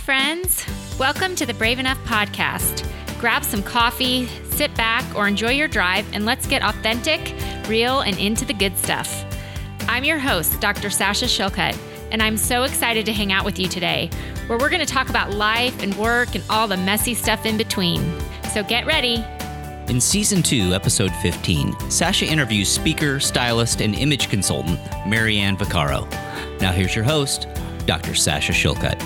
friends. Welcome to the Brave Enough podcast. Grab some coffee, sit back, or enjoy your drive, and let's get authentic, real, and into the good stuff. I'm your host, Dr. Sasha Shillcutt, and I'm so excited to hang out with you today, where we're going to talk about life and work and all the messy stuff in between. So get ready. In season two, episode 15, Sasha interviews speaker, stylist, and image consultant Mary Anne Vaccaro. Now here's your host, Dr. Sasha Shillcutt.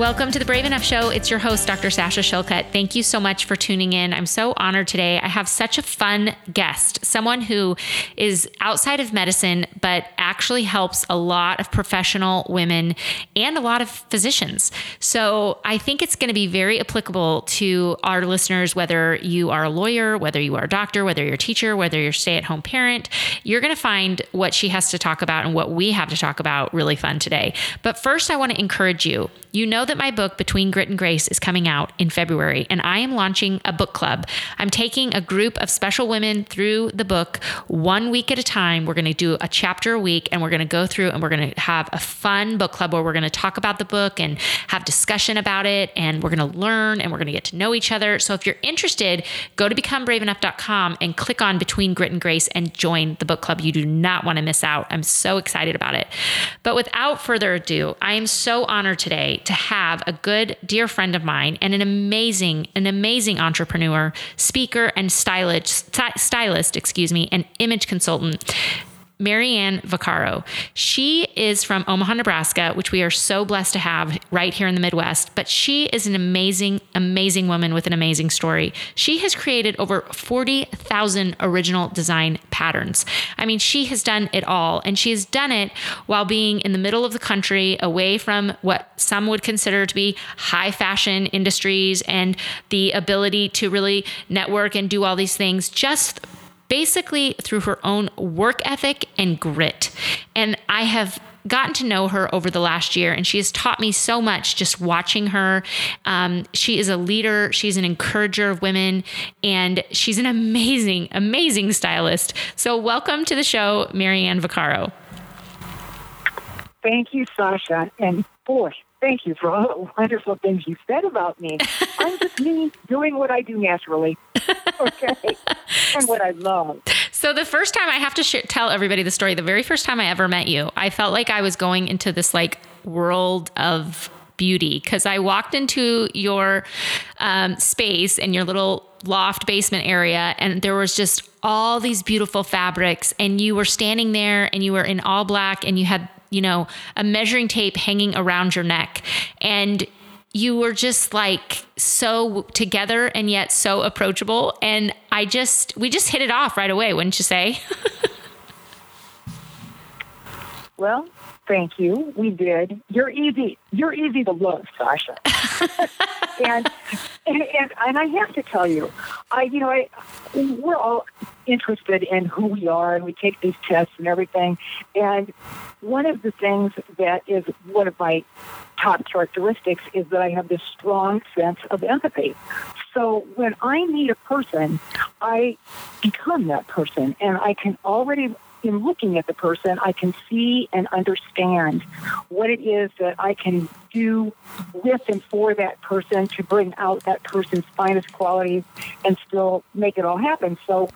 Welcome to the Brave Enough Show. It's your host, Dr. Sasha Shillcutt. Thank you so much for tuning in. I'm so honored today. I have such a fun guest, someone who is outside of medicine, but actually helps a lot of professional women and a lot of physicians. So I think it's going to be very applicable to our listeners, whether you are a lawyer, whether you are a doctor, whether you're a teacher, whether you're a stay at home parent. You're going to find what she has to talk about and what we have to talk about really fun today. But first, I want to encourage you. You know that my book, Between Grit and Grace, is coming out in February, and I am launching a book club. I'm taking a group of special women through the book one week at a time. We're going to do a chapter a week, and we're going to go through and we're going to have a fun book club where we're going to talk about the book and have discussion about it, and we're going to learn and we're going to get to know each other. So if you're interested, go to becomebraveenough.com and click on Between Grit and Grace and join the book club. You do not want to miss out. I'm so excited about it. But without further ado, I am so honored today to have a good dear friend of mine and an amazing, an amazing entrepreneur, speaker, and stylist, stylist, excuse me, and image consultant. Mary Anne Vaccaro. She is from Omaha, Nebraska, which we are so blessed to have right here in the Midwest. But she is an amazing, amazing woman with an amazing story. She has created over 40,000 original design patterns. I mean, she has done it all, and she has done it while being in the middle of the country, away from what some would consider to be high fashion industries and the ability to really network and do all these things just basically through her own work ethic and grit. And I have gotten to know her over the last year, and she has taught me so much just watching her. Um, she is a leader, she's an encourager of women, and she's an amazing, amazing stylist. So, welcome to the show, Mary Anne Vaccaro. Thank you, Sasha. And boy, thank you for all the wonderful things you said about me. I'm just me doing what I do naturally. Okay. and what I love. So, the first time I have to sh- tell everybody the story, the very first time I ever met you, I felt like I was going into this like world of beauty because I walked into your um, space and your little loft basement area, and there was just all these beautiful fabrics, and you were standing there and you were in all black and you had you know, a measuring tape hanging around your neck. And you were just like so together and yet so approachable. And I just, we just hit it off right away, wouldn't you say? well, thank you. We did. You're easy. You're easy to love, Sasha. and, and, and and I have to tell you, I you know I we're all interested in who we are, and we take these tests and everything. And one of the things that is one of my top characteristics is that I have this strong sense of empathy. So when I meet a person, I become that person, and I can already in looking at the person, I can see and understand what it is that I can do with and for that person to bring out that person's finest qualities and still make it all happen. So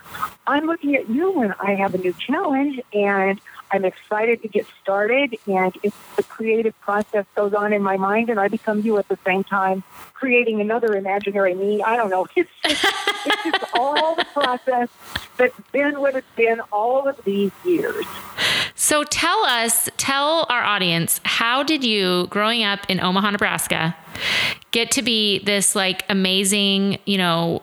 I'm looking at you when I have a new challenge and I'm excited to get started, and if the creative process goes on in my mind, and I become you at the same time, creating another imaginary me. I don't know. It's just, it's just all the process that's been what it's been all of these years. So tell us, tell our audience, how did you, growing up in Omaha, Nebraska, get to be this like amazing, you know,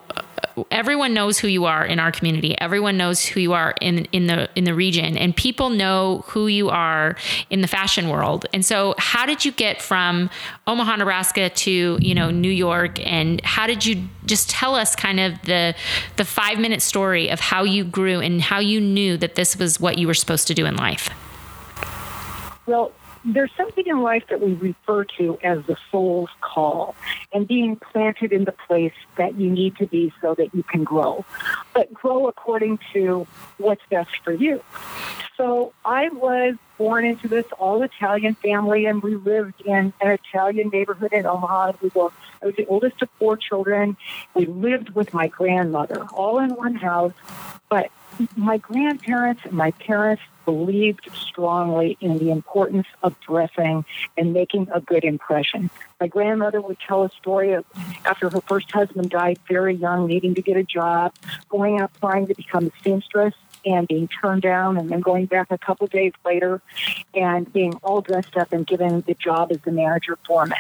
everyone knows who you are in our community. Everyone knows who you are in in the in the region, and people know who you are in the fashion world. And so, how did you get from Omaha, Nebraska, to you know New York? And how did you just tell us kind of the the five minute story of how you grew and how you knew that this was what you were supposed to do in life? Well, there's something in life that we refer to as the soul's call and being planted in the place that you need to be so that you can grow, but grow according to what's best for you. So I was born into this all Italian family, and we lived in an Italian neighborhood in Omaha. We were, I was the oldest of four children. We lived with my grandmother, all in one house. But my grandparents and my parents believed strongly in the importance of dressing and making a good impression. My grandmother would tell a story of after her first husband died very young, needing to get a job, going out trying to become a seamstress and being turned down and then going back a couple days later and being all dressed up and given the job as the manager foreman.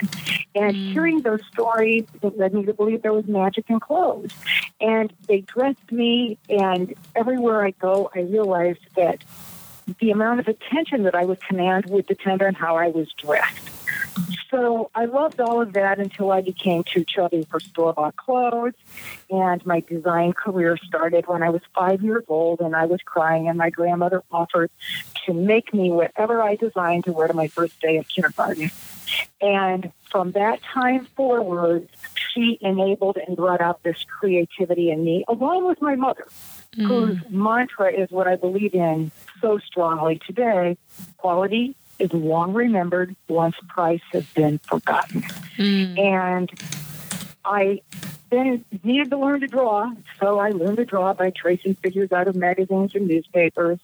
And mm. hearing those stories, it led me to believe there was magic in clothes. And they dressed me, and everywhere I go, I realized that the amount of attention that I would command would depend on how I was dressed. So I loved all of that until I became too chubby for store bought clothes. And my design career started when I was five years old and I was crying, and my grandmother offered to make me whatever I designed to wear to my first day of kindergarten. And from that time forward, she enabled and brought out this creativity in me, along with my mother, mm. whose mantra is what I believe in so strongly today quality is long remembered once price has been forgotten. Mm. And I then needed to learn to draw, so I learned to draw by tracing figures out of magazines and newspapers.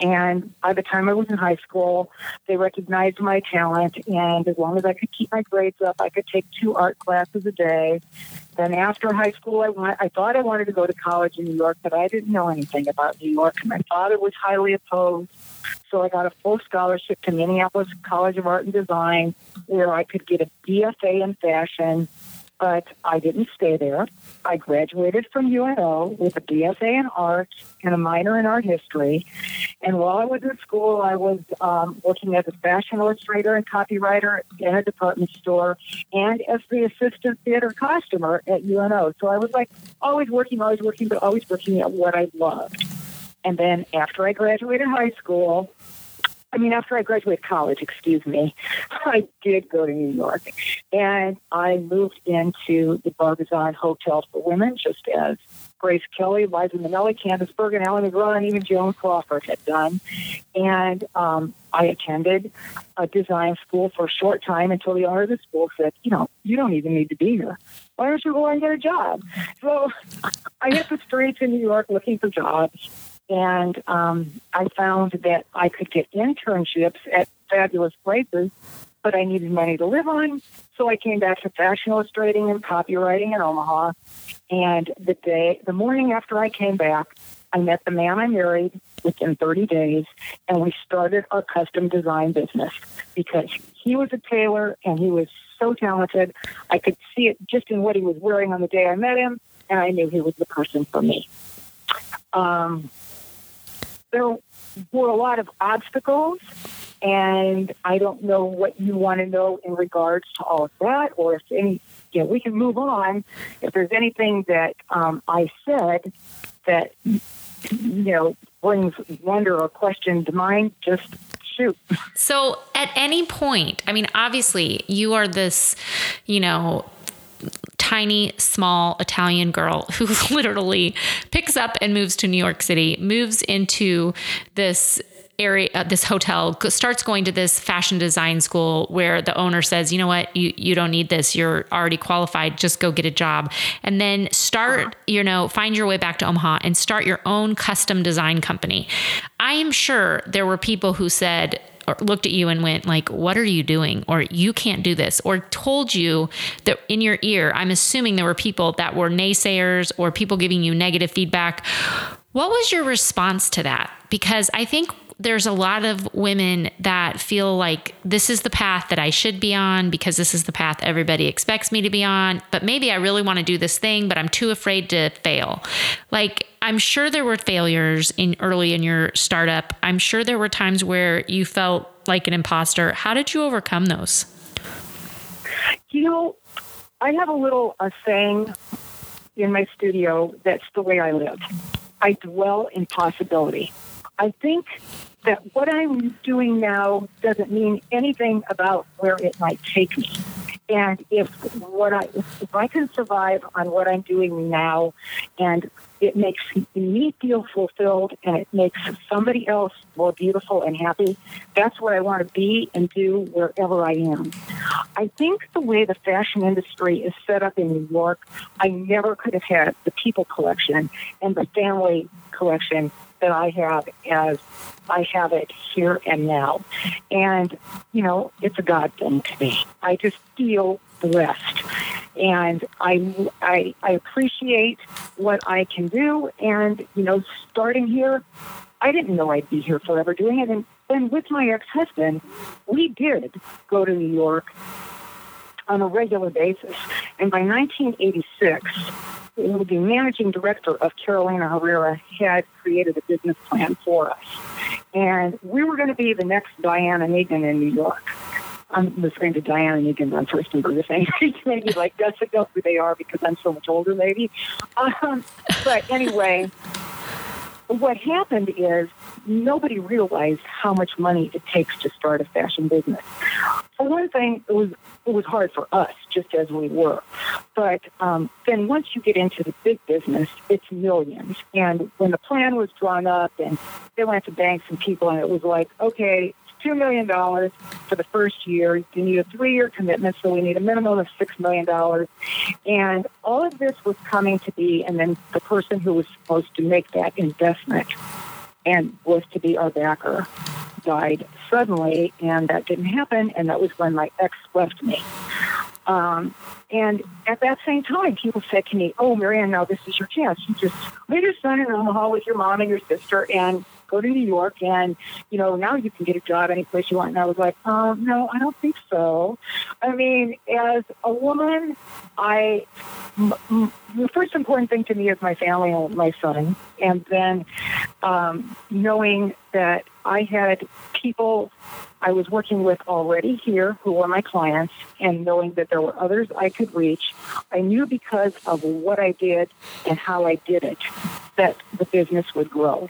And by the time I was in high school, they recognized my talent, and as long as I could keep my grades up, I could take two art classes a day. Then after high school, I want, I thought I wanted to go to college in New York, but I didn't know anything about New York. And my father was highly opposed, so I got a full scholarship to Minneapolis College of Art and Design, where I could get a BFA in fashion but I didn't stay there. I graduated from UNO with a BFA in art and a minor in art history. And while I was in school, I was um, working as a fashion illustrator and copywriter in a department store and as the assistant theater costumer at UNO. So I was like always working, always working, but always working at what I loved. And then after I graduated high school, I mean, after I graduated college, excuse me, I did go to New York. And I moved into the Barbizon Hotel for Women, just as Grace Kelly, Liza Minnelli, Candice Bergen, Ali MacGraw, and even Joan Crawford had done. And um, I attended a design school for a short time until the owner of the school said, you know, you don't even need to be here. Why don't you go and get a job? So I hit the streets in New York looking for jobs and um, I found that I could get internships at fabulous places, but I needed money to live on. So I came back to fashion illustrating and copywriting in Omaha. And the day, the morning after I came back, I met the man I married within 30 days, and we started our custom design business because he was a tailor and he was so talented. I could see it just in what he was wearing on the day I met him, and I knew he was the person for me. Um, there were a lot of obstacles, and I don't know what you want to know in regards to all of that, or if any, you know, we can move on. If there's anything that um, I said that, you know, brings wonder or question to mind, just shoot. So, at any point, I mean, obviously, you are this, you know, tiny, small Italian girl who literally picks up and moves to New York City, moves into this area uh, this hotel starts going to this fashion design school where the owner says you know what? You you don't need this. You're already qualified. Just go get a job. And then start you know find your way back to Omaha and start your own custom design company. I am sure there were people who said looked at you and went like what are you doing? Or you can't do this. Or told you that in your ear i'm assuming there were people that were naysayers or people giving you negative feedback. What was your response to that? Because i think there's a lot of women that feel like this is the path that I should be on because this is the path everybody expects me to be on. But maybe I really want to do this thing, but I'm too afraid to fail. Like, I'm sure there were failures in early in your startup. I'm sure there were times where you felt like an imposter. How did you overcome those? You know, I have a little a saying in my studio that's the way I live. I dwell in possibility. I think that what I'm doing now doesn't mean anything about where it might take me. And if what I if I can survive on what I'm doing now, and it makes me feel fulfilled, and it makes somebody else more beautiful and happy, that's what I want to be and do wherever I am. I think the way the fashion industry is set up in New York, I never could have had the people collection and the family collection that I have as I have it here and now. And, you know, it's a God thing to me. I just feel blessed. And I, I, I appreciate what I can do. And, you know, starting here, I didn't know I'd be here forever doing it. And then with my ex husband, we did go to New York on a regular basis. And by 1986, the managing director of Carolina Herrera had created a business plan for us. And we were going to be the next Diana Negan in New York. I'm referring to Diana Negan on First and Bruce saying maybe like that's know who they are because I'm so much older, maybe. Um, but anyway, what happened is nobody realized how much money it takes to start a fashion business. For one thing, it was it was hard for us, just as we were. But um, then once you get into the big business, it's millions. And when the plan was drawn up, and they went to banks and people, and it was like, okay, two million dollars for the first year. You need a three-year commitment, so we need a minimum of six million dollars. And all of this was coming to be, and then the person who was supposed to make that investment and was to be our backer died suddenly, and that didn't happen. And that was when my ex left me. Um, and at that same time, people said to me, "Oh, Mary Anne, now this is your chance. You just leave your son in Omaha with your mom and your sister, and go to New York and, you know, now you can get a job any place you want. And I was like, um, no, I don't think so. I mean, as a woman, I, m- m- the first important thing to me is my family and my son. And then um, knowing that I had people I was working with already here who were my clients, and knowing that there were others I could reach, I knew because of what I did and how I did it that the business would grow.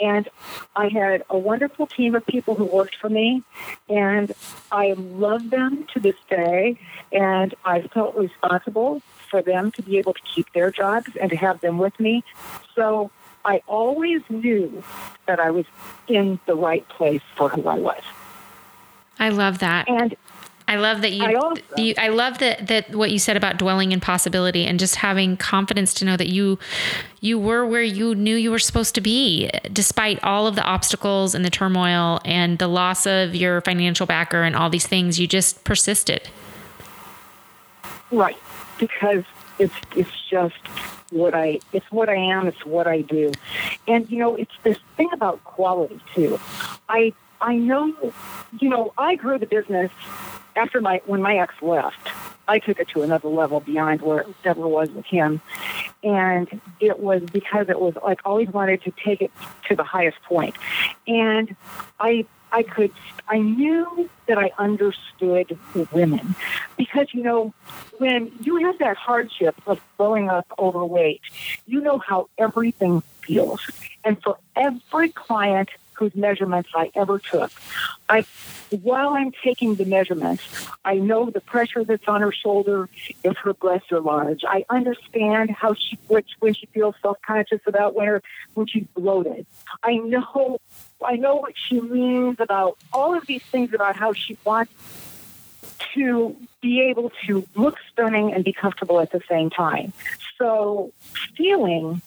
And I had a wonderful team of people who worked for me, and I love them to this day, and I felt responsible for them to be able to keep their jobs and to have them with me. So I always knew that I was in the right place for who I was. I love that. And I love that you, I also- you I love that that what you said about dwelling in possibility and just having confidence to know that you you were where you knew you were supposed to be despite all of the obstacles and the turmoil and the loss of your financial backer and all these things you just persisted. Right, because it's it's just what I it's what I am. It's what I do, and you know it's this thing about quality too. I I know, you know, I grew the business after my when my ex left. I took it to another level beyond where it ever was with him, and it was because it was like always wanted to take it to the highest point, and I I could, I knew that I understood women because, you know, when you have that hardship of growing up overweight, you know how everything feels. And for every client whose measurements I ever took, I, while I'm taking the measurements, I know the pressure that's on her shoulder if her breasts are large. I understand how she, which when she feels self-conscious about when her, when she's bloated. I know I know what she means about all of these things about how she wants to be able to look stunning and be comfortable at the same time. So feeling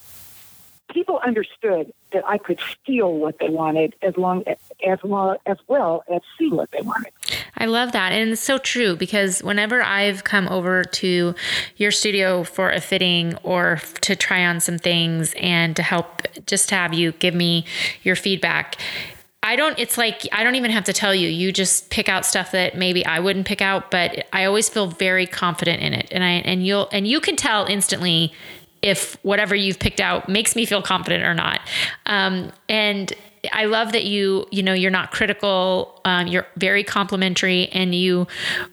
people understood that I could steal what they wanted as long as long as well as see what they wanted. I love that. And it's so true because whenever I've come over to your studio for a fitting or to try on some things and to help just to have you give me your feedback, I don't, it's like, I don't even have to tell you. You just pick out stuff that maybe I wouldn't pick out, but I always feel very confident in it. And I, and you'll, and you can tell instantly if whatever you've picked out makes me feel confident or not. Um, and I love that you, you know, you're not critical. Um, you're very complimentary and you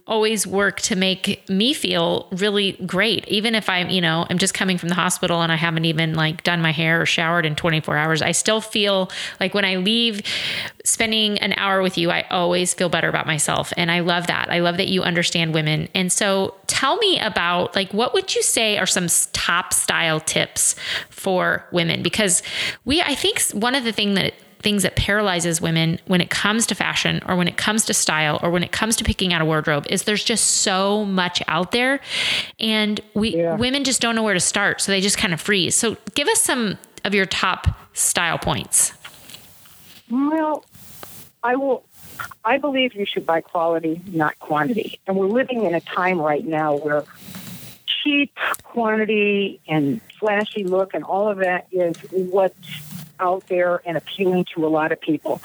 always work to make me feel really great. Even if I'm, you know, I'm just coming from the hospital and I haven't even like done my hair or showered in 24 hours, I still feel like when I leave spending an hour with you, I always feel better about myself. And I love that. I love that you understand women. And so tell me about like, what would you say are some top style tips for women? Because we, I think one of the thing that things that paralyzes women when it comes to fashion or when it comes to style or when it comes to picking out a wardrobe is there's just so much out there. And we yeah. women just don't know where to start so they just kind of freeze. So give us some of your top style points. Well i will i believe you should buy quality not quantity. And we're living in a time right now where cheap quantity and flashy look and all of that is what's out there and appealing to a lot of people.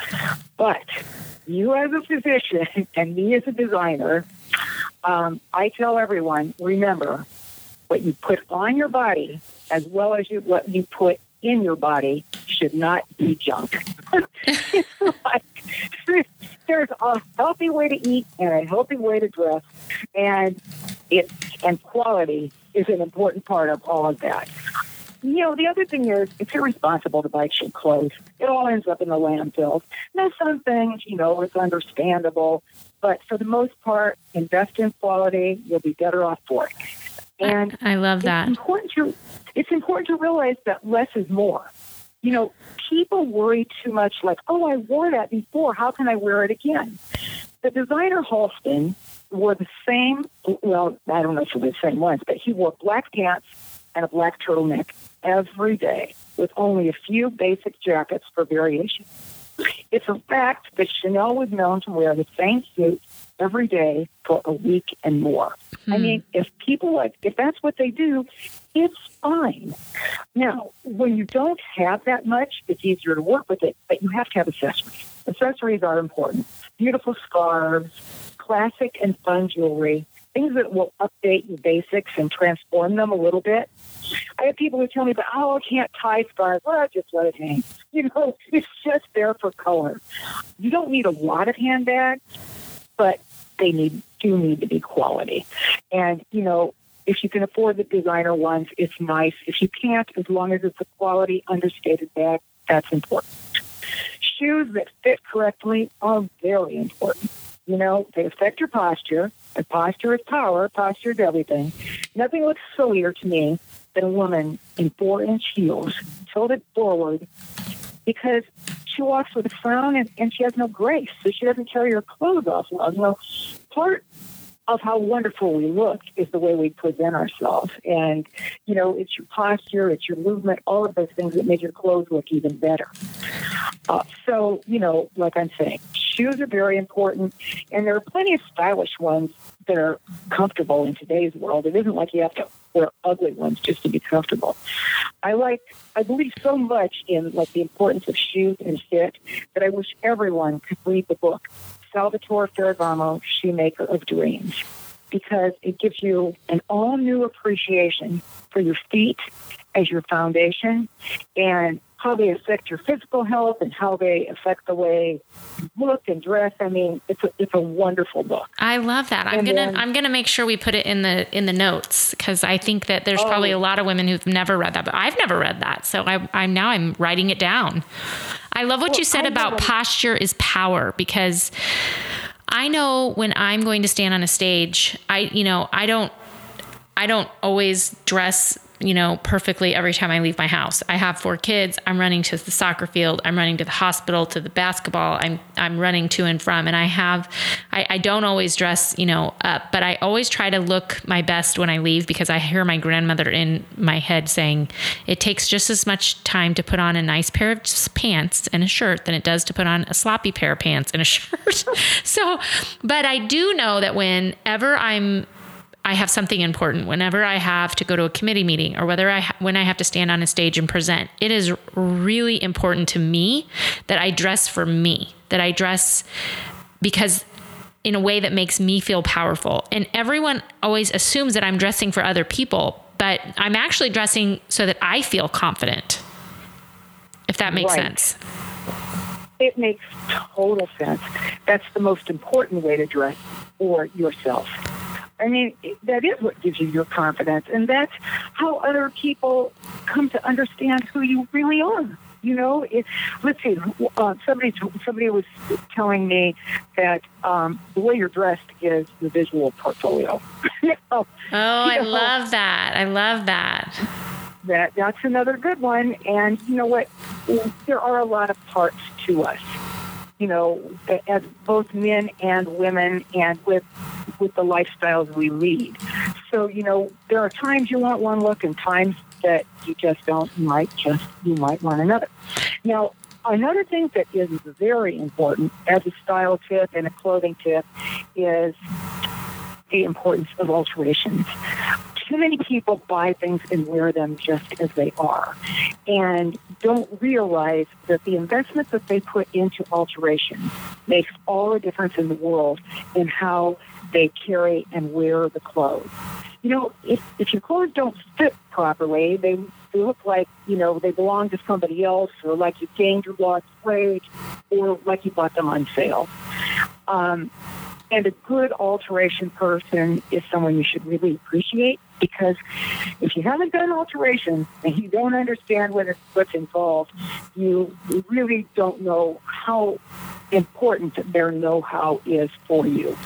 But you as a physician and me as a designer, um, I tell everyone, remember, what you put on your body as well as you, what you put in your body should not be junk. like, there's a healthy way to eat and a healthy way to dress, and it and quality is an important part of all of that. You know, the other thing is it's irresponsible to buy cheap clothes. It all ends up in the landfills. Now, some things, you know, it's understandable, but for the most part, invest in quality. You'll be better off for it. And I love that. It's important to it's important to realize that less is more. You know, people worry too much, like, oh, I wore that before. How can I wear it again? The designer Halston wore the same. Well, I don't know if it was the same ones, but he wore black pants and a black turtleneck every day with only a few basic jackets for variation. It's a fact that Chanel was known to wear the same suit every day for a week and more. Hmm. I mean, if people like, if that's what they do, it's fine. Now, when you don't have that much, it's easier to work with it, but you have to have accessories. Accessories are important. Beautiful scarves, classic and fun jewelry, things that will update your basics and transform them a little bit. I have people who tell me, but oh, I can't tie scarves. Well, just let it hang. You know, it's just there for color. You don't need a lot of handbags, but they need do need to be quality. And you know, if you can afford the designer ones, it's nice. If you can't, as long as it's a quality understated bag, that's important. Shoes that fit correctly are very important. You know, they affect your posture, and posture is power. Posture is everything. Nothing looks sillier to me than a woman in four inch heels, tilted forward, because she walks with a frown and, and she has no grace, so she doesn't carry her clothes off well. You know, part of how wonderful we look is the way we present ourselves. And, you know, it's your posture, it's your movement, all of those things that make your clothes look even better. Uh, so, you know, like I'm saying, shoes are very important, and there are plenty of stylish ones that are comfortable in today's world. It isn't like you have to wear ugly ones just to be comfortable. I like, I believe so much in like the importance of shoes and fit that I wish everyone could read the book Salvatore Ferragamo, Shoemaker of Dreams, because it gives you an all new appreciation for your feet as your foundation and how they affect your physical health and how they affect the way you look and dress. I mean, it's a, it's a wonderful book. I love that. I'm and gonna then, I'm gonna make sure we put it in the in the notes because I think that there's oh, probably a lot of women who've never read that, but I've never read that, so I, I'm now I'm writing it down. I love what well, you said I about posture is power because I know when I'm going to stand on a stage, I you know I don't I don't always dress you know, perfectly every time I leave my house. I have four kids. I'm running to the soccer field. I'm running to the hospital, to the basketball. I'm I'm running to and from. And I have I, I don't always dress, you know, up, but I always try to look my best when I leave because I hear my grandmother in my head saying it takes just as much time to put on a nice pair of pants and a shirt than it does to put on a sloppy pair of pants and a shirt. so, but I do know that whenever I'm I have something important, whenever I have to go to a committee meeting or whether I ha- when I have to stand on a stage and present, it is really important to me that I dress for me, that I dress because in a way that makes me feel powerful. And everyone always assumes that I'm dressing for other people, but I'm actually dressing so that I feel confident. If that makes right. sense. it makes total sense. That's the most important way to dress for yourself. I mean, that is what gives you your confidence, and that's how other people come to understand who you really are. You know, it, let's see. Uh, somebody somebody was telling me that um, the way you're dressed is the visual portfolio. oh, oh I know, love that. I love that. That that's another good one. And you know what? There are a lot of parts to us. You know, as both men and women, and with with the lifestyles we lead. So you know, there are times you want one look, and times that you just don't. You might just you might want another. Now, another thing that is very important as a style tip and a clothing tip is the importance of alterations. Too many people buy things and wear them just as they are and don't realize that the investment that they put into alterations makes all the difference in the world in how they carry and wear the clothes you know, if, if your clothes don't fit properly, they they look like you know they belong to somebody else, or like you gained or lost weight, or like you bought them on sale. Um, and a good alteration person is someone you should really appreciate because if you haven't done alterations and you don't understand what what's involved, you really don't know how important their know-how is for you.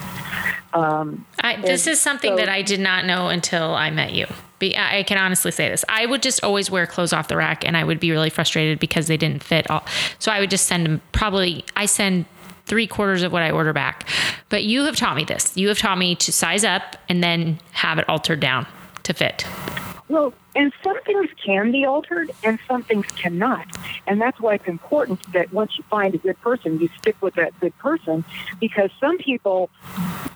Um, I, this is something so, that I did not know until I met you. I can honestly say this. I would just always wear clothes off the rack, and I would be really frustrated because they didn't fit. All. So I would just send them. Probably, I send three quarters of what I order back. But you have taught me this. You have taught me to size up and then have it altered down to fit. Well, and some things can be altered and some things cannot. And that's why it's important that once you find a good person, you stick with that good person because some people,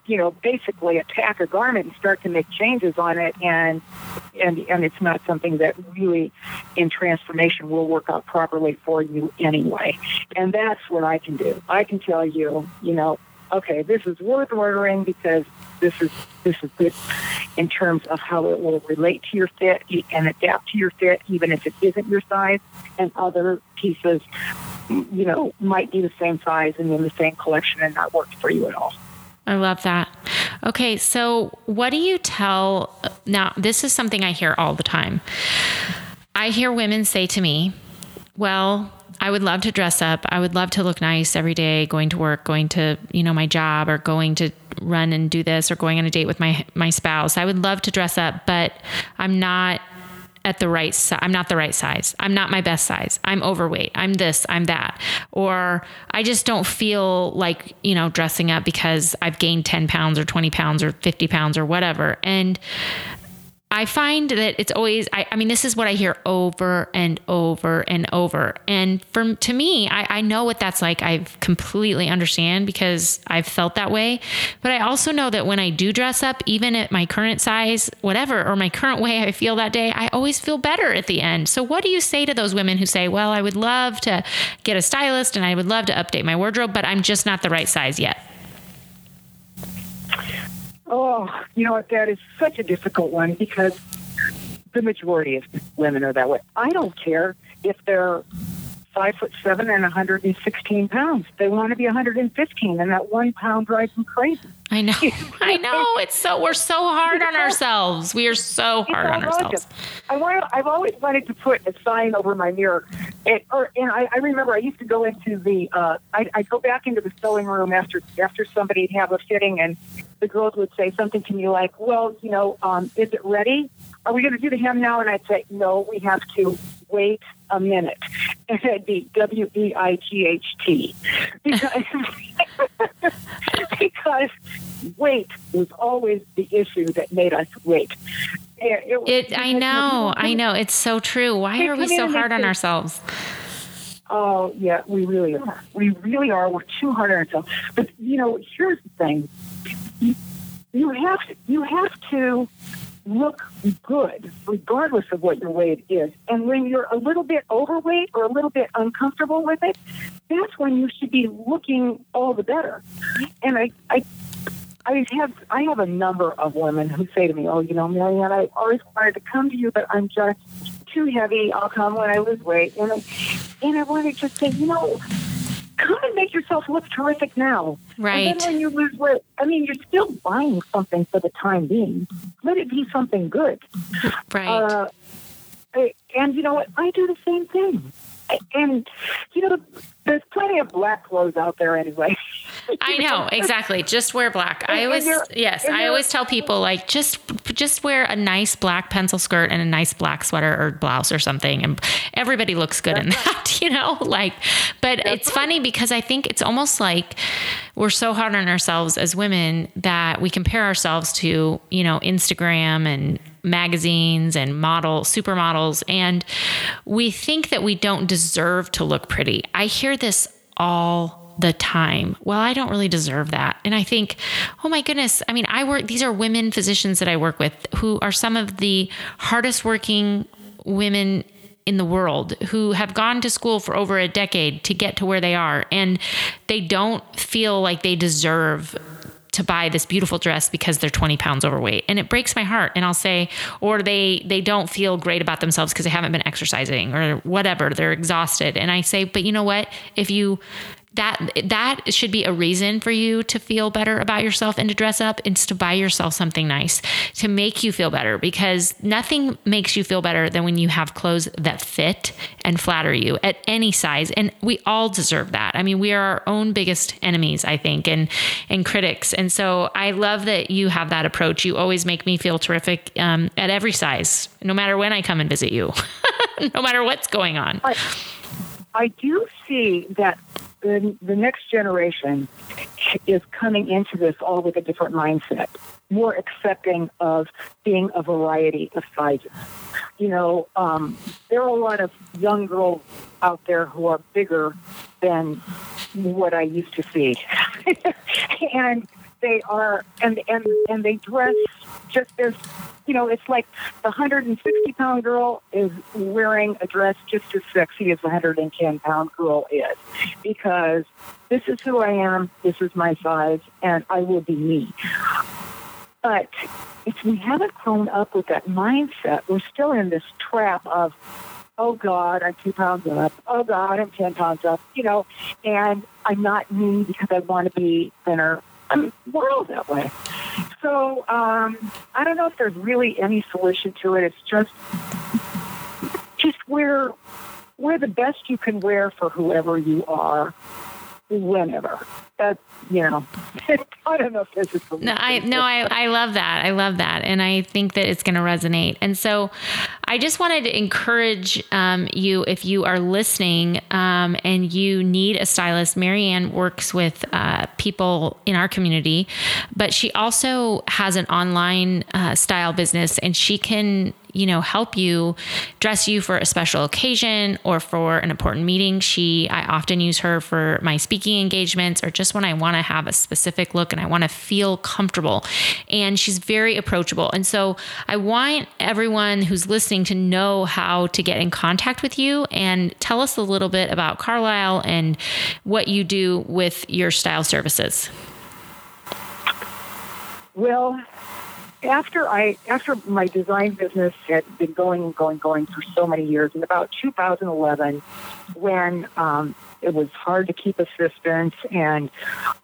you know, basically attack a garment and start to make changes on it and and and it's not something that really in transformation will work out properly for you anyway. And that's what I can do. I can tell you, you know, okay, this is worth ordering because this is this is good in terms of how it will relate to your fit and adapt to your fit, even if it isn't your size. And other pieces, you know, might be the same size and in the same collection and not work for you at all. I love that. Okay, so what do you tell now? This is something I hear all the time. I hear women say to me, Well, I would love to dress up. I would love to look nice every day, going to work, going to, you know, my job or going to run and do this or going on a date with my my spouse. I would love to dress up, but I'm not at the right size. I'm not the right size. I'm not my best size. I'm overweight. I'm this, I'm that. Or I just don't feel like, you know, dressing up because I've gained 10 pounds or 20 pounds or 50 pounds or whatever. And I find that it's always, I, I, mean, this is what I hear over and over and over. And from to me, I, I know what that's like. I completely understand because I've felt that way. But I also know that when I do dress up, even at my current size, whatever, or my current way I feel that day, I always feel better at the end. So, what do you say to those women who say, well, I would love to get a stylist and I would love to update my wardrobe, but I'm just not the right size yet? Oh, you know what? That is such a difficult one because the majority of women are that way. I don't care if they're five foot seven and 116 pounds. They want to be 115, and that one pound drives them crazy. I know. I know. It's so we're so hard on ourselves. We are so hard on ourselves. I want. I've always wanted to put a sign over my mirror, and or and I, I remember I used to go into the. Uh, I I'd go back into the sewing room after after somebody'd have a fitting, and the girls would say something to me like, "Well, you know, um, is it ready? Are we going to do the hem now?" And I'd say, "No, we have to wait a minute. And it'd be W E I G H T. Because, because wait was always the issue that made us wait. It, it, I know, I know. It's so true. Why are we so hard on ourselves? Oh, yeah, we really are. We really are. We're too hard on ourselves. But, you know, here's the thing. You, you have to, you have to look good regardless of what your weight is. And when you're a little bit overweight or a little bit uncomfortable with it, that's when you should be looking all the better. And I, I I have I have a number of women who say to me, "Oh, you know, Mary Anne, I always wanted to come to you, but I'm just too heavy. I'll come when I lose weight." And I, and I want to just say, you know, come and make yourself look terrific now. Right. And then when you lose weight, I mean, you're still buying something for the time being. Let it be something good. Right. Uh, and you know what? I do the same thing. And you know, there's plenty of black clothes out there anyway. I know exactly. Just wear black. I always yes. I always tell people like just just wear a nice black pencil skirt and a nice black sweater or blouse or something, and everybody looks good in that. You know, like. But it's funny because I think it's almost like we're so hard on ourselves as women that we compare ourselves to you know Instagram and magazines and model supermodels and we think that we don't deserve to look pretty. I hear this all the time. Well, I don't really deserve that. And I think, oh my goodness, I mean, I work these are women physicians that I work with who are some of the hardest working women in the world who have gone to school for over a decade to get to where they are. And they don't feel like they deserve to buy this beautiful dress because they're 20 pounds overweight. And it breaks my heart. And i'll say or they they don't feel great about themselves because they haven't been exercising or whatever. They're exhausted. And i say but you know what? If you that that should be a reason for you to feel better about yourself and to dress up and to buy yourself something nice to make you feel better because nothing makes you feel better than when you have clothes that fit and flatter you at any size. And we all deserve that. I mean we are our own biggest enemies i think and and critics. And so i love that you have that approach. You always make me feel terrific um, at every size no matter when i come and visit you no matter what's going on. I, I do see that the, the next generation is coming into this all with a different mindset, more accepting of being a variety of sizes. You know, um, there are a lot of young girls out there who are bigger than what I used to see, and they are, and and and they dress just as you know, it's like the 160 pound girl is wearing a dress just as sexy as the 110 pound girl is because this is who I am, this is my size, and I will be me. But if we haven't grown up with that mindset, we're still in this trap of, oh God, I'm two pounds up. Oh God, I'm 10 pounds up, you know, and I'm not me because I want to be thinner. I'm wild that way. So um, I don't know if there's really any solution to it. It's just just wear wear the best you can wear for whoever you are, whenever. That's you know, I don't know if a solution. No, I no, I, I love that. I love that, and I think that it's going to resonate. And so, I just wanted to encourage um, you if you are listening um, and you need a stylist. Mary Anne works with uh, people in our community, but she also has an online uh, style business, and she can you know help you dress you for a special occasion or for an important meeting. She i often use her for my speaking engagements or just when i want to have a specific look and i want to feel comfortable. And she's very approachable. And so i want everyone who's listening to know how to get in contact with you and tell us a little bit about carlisle and what you do with your style services. Well, after I after my design business had been going and going going for so many years, in about 2011, when um, it was hard to keep assistants and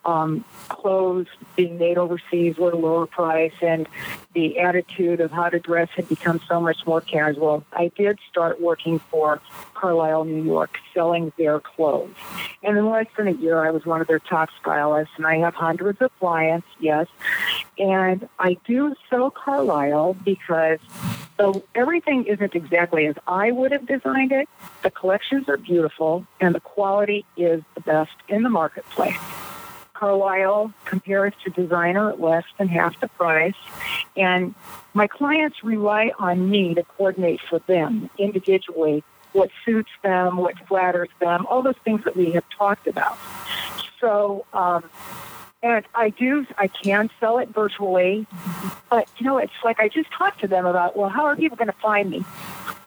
um, clothes being made overseas were a lower price, and the attitude of how to dress had become so much more casual. I did start working for Carlisle, New York, selling their clothes. And in less than a year, I was one of their top stylists, and I have hundreds of clients, yes. And I do sell Carlisle because though everything isn't exactly as I would have designed it, the collections are beautiful, and the quality is the best in the marketplace. Carlisle compares to designer at less than half the price, and my clients rely on me to coordinate for them individually what suits them, what flatters them, all those things that we have talked about. So, um, and I do, I can sell it virtually, but you know, it's like I just talked to them about, well, how are people going to find me?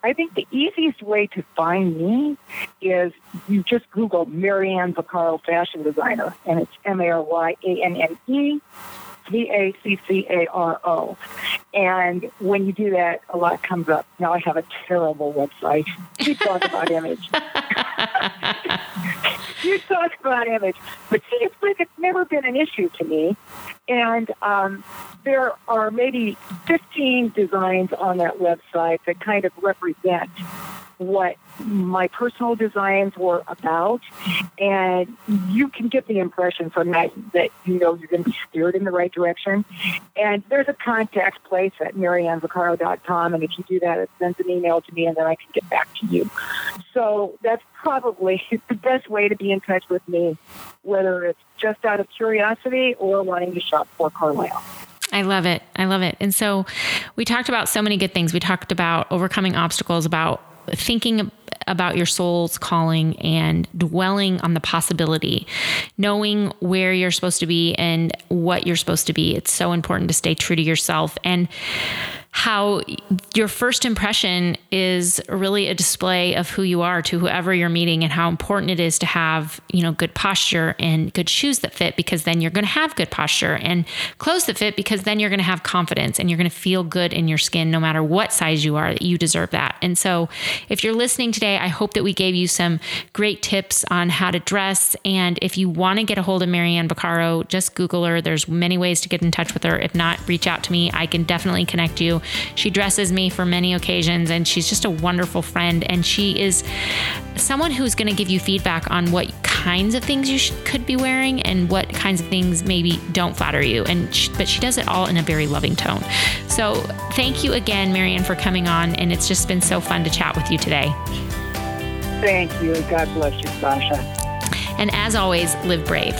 I think the easiest way to find me is you just Google Mary Anne Vaccaro fashion designer, and it's M A R Y A N N E V A C C A R O. And when you do that, a lot comes up. Now I have a terrible website. You talk about image. you talk about image. But see, it's like it's never been an issue to me. And um, there are maybe 15 designs on that website that kind of represent what my personal designs were about. And you can get the impression from that that you know you're going to be steered in the right direction. And there's a contact place at mariannevaccaro.com. And if you do that, it sends an email to me and then I can get back to you. So that's probably the best way to be in touch with me, whether it's just out of curiosity or wanting to shop for Carlisle. I love it. I love it. And so we talked about so many good things. We talked about overcoming obstacles, about thinking about your soul's calling and dwelling on the possibility, knowing where you're supposed to be and what you're supposed to be. It's so important to stay true to yourself. And how your first impression is really a display of who you are to whoever you're meeting and how important it is to have, you know, good posture and good shoes that fit because then you're going to have good posture and clothes that fit because then you're going to have confidence and you're going to feel good in your skin no matter what size you are. You deserve that. And so, if you're listening today, I hope that we gave you some great tips on how to dress and if you want to get a hold of Mary Anne Vaccaro, just Google her. There's many ways to get in touch with her. If not, reach out to me. I can definitely connect you. She dresses me for many occasions and she's just a wonderful friend. And she is someone who's going to give you feedback on what kinds of things you should, could be wearing and what kinds of things maybe don't flatter you. And she, but she does it all in a very loving tone. So thank you again, Mary Anne, for coming on. And it's just been so fun to chat with you today. Thank you. God bless you, Sasha. And as always, live brave.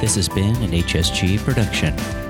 This has been an HSG production.